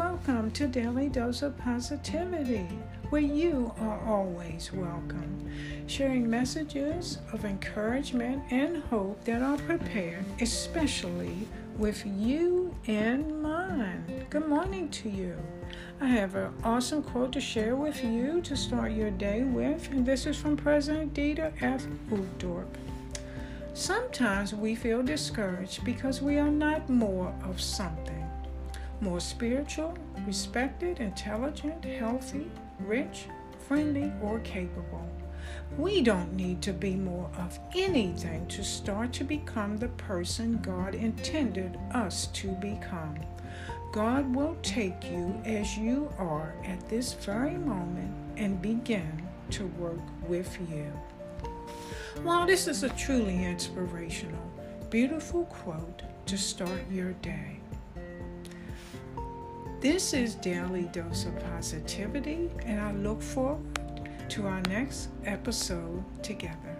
Welcome to Daily Dose of Positivity, where you are always welcome, sharing messages of encouragement and hope that are prepared, especially with you in mind. Good morning to you. I have an awesome quote to share with you to start your day with, and this is from President Dieter F. Uchtdorf. Sometimes we feel discouraged because we are not more of something more spiritual, respected, intelligent, healthy, rich, friendly, or capable. We don't need to be more of anything to start to become the person God intended us to become. God will take you as you are at this very moment and begin to work with you. Well, this is a truly inspirational, beautiful quote to start your day. This is Daily Dose of Positivity, and I look forward to our next episode together.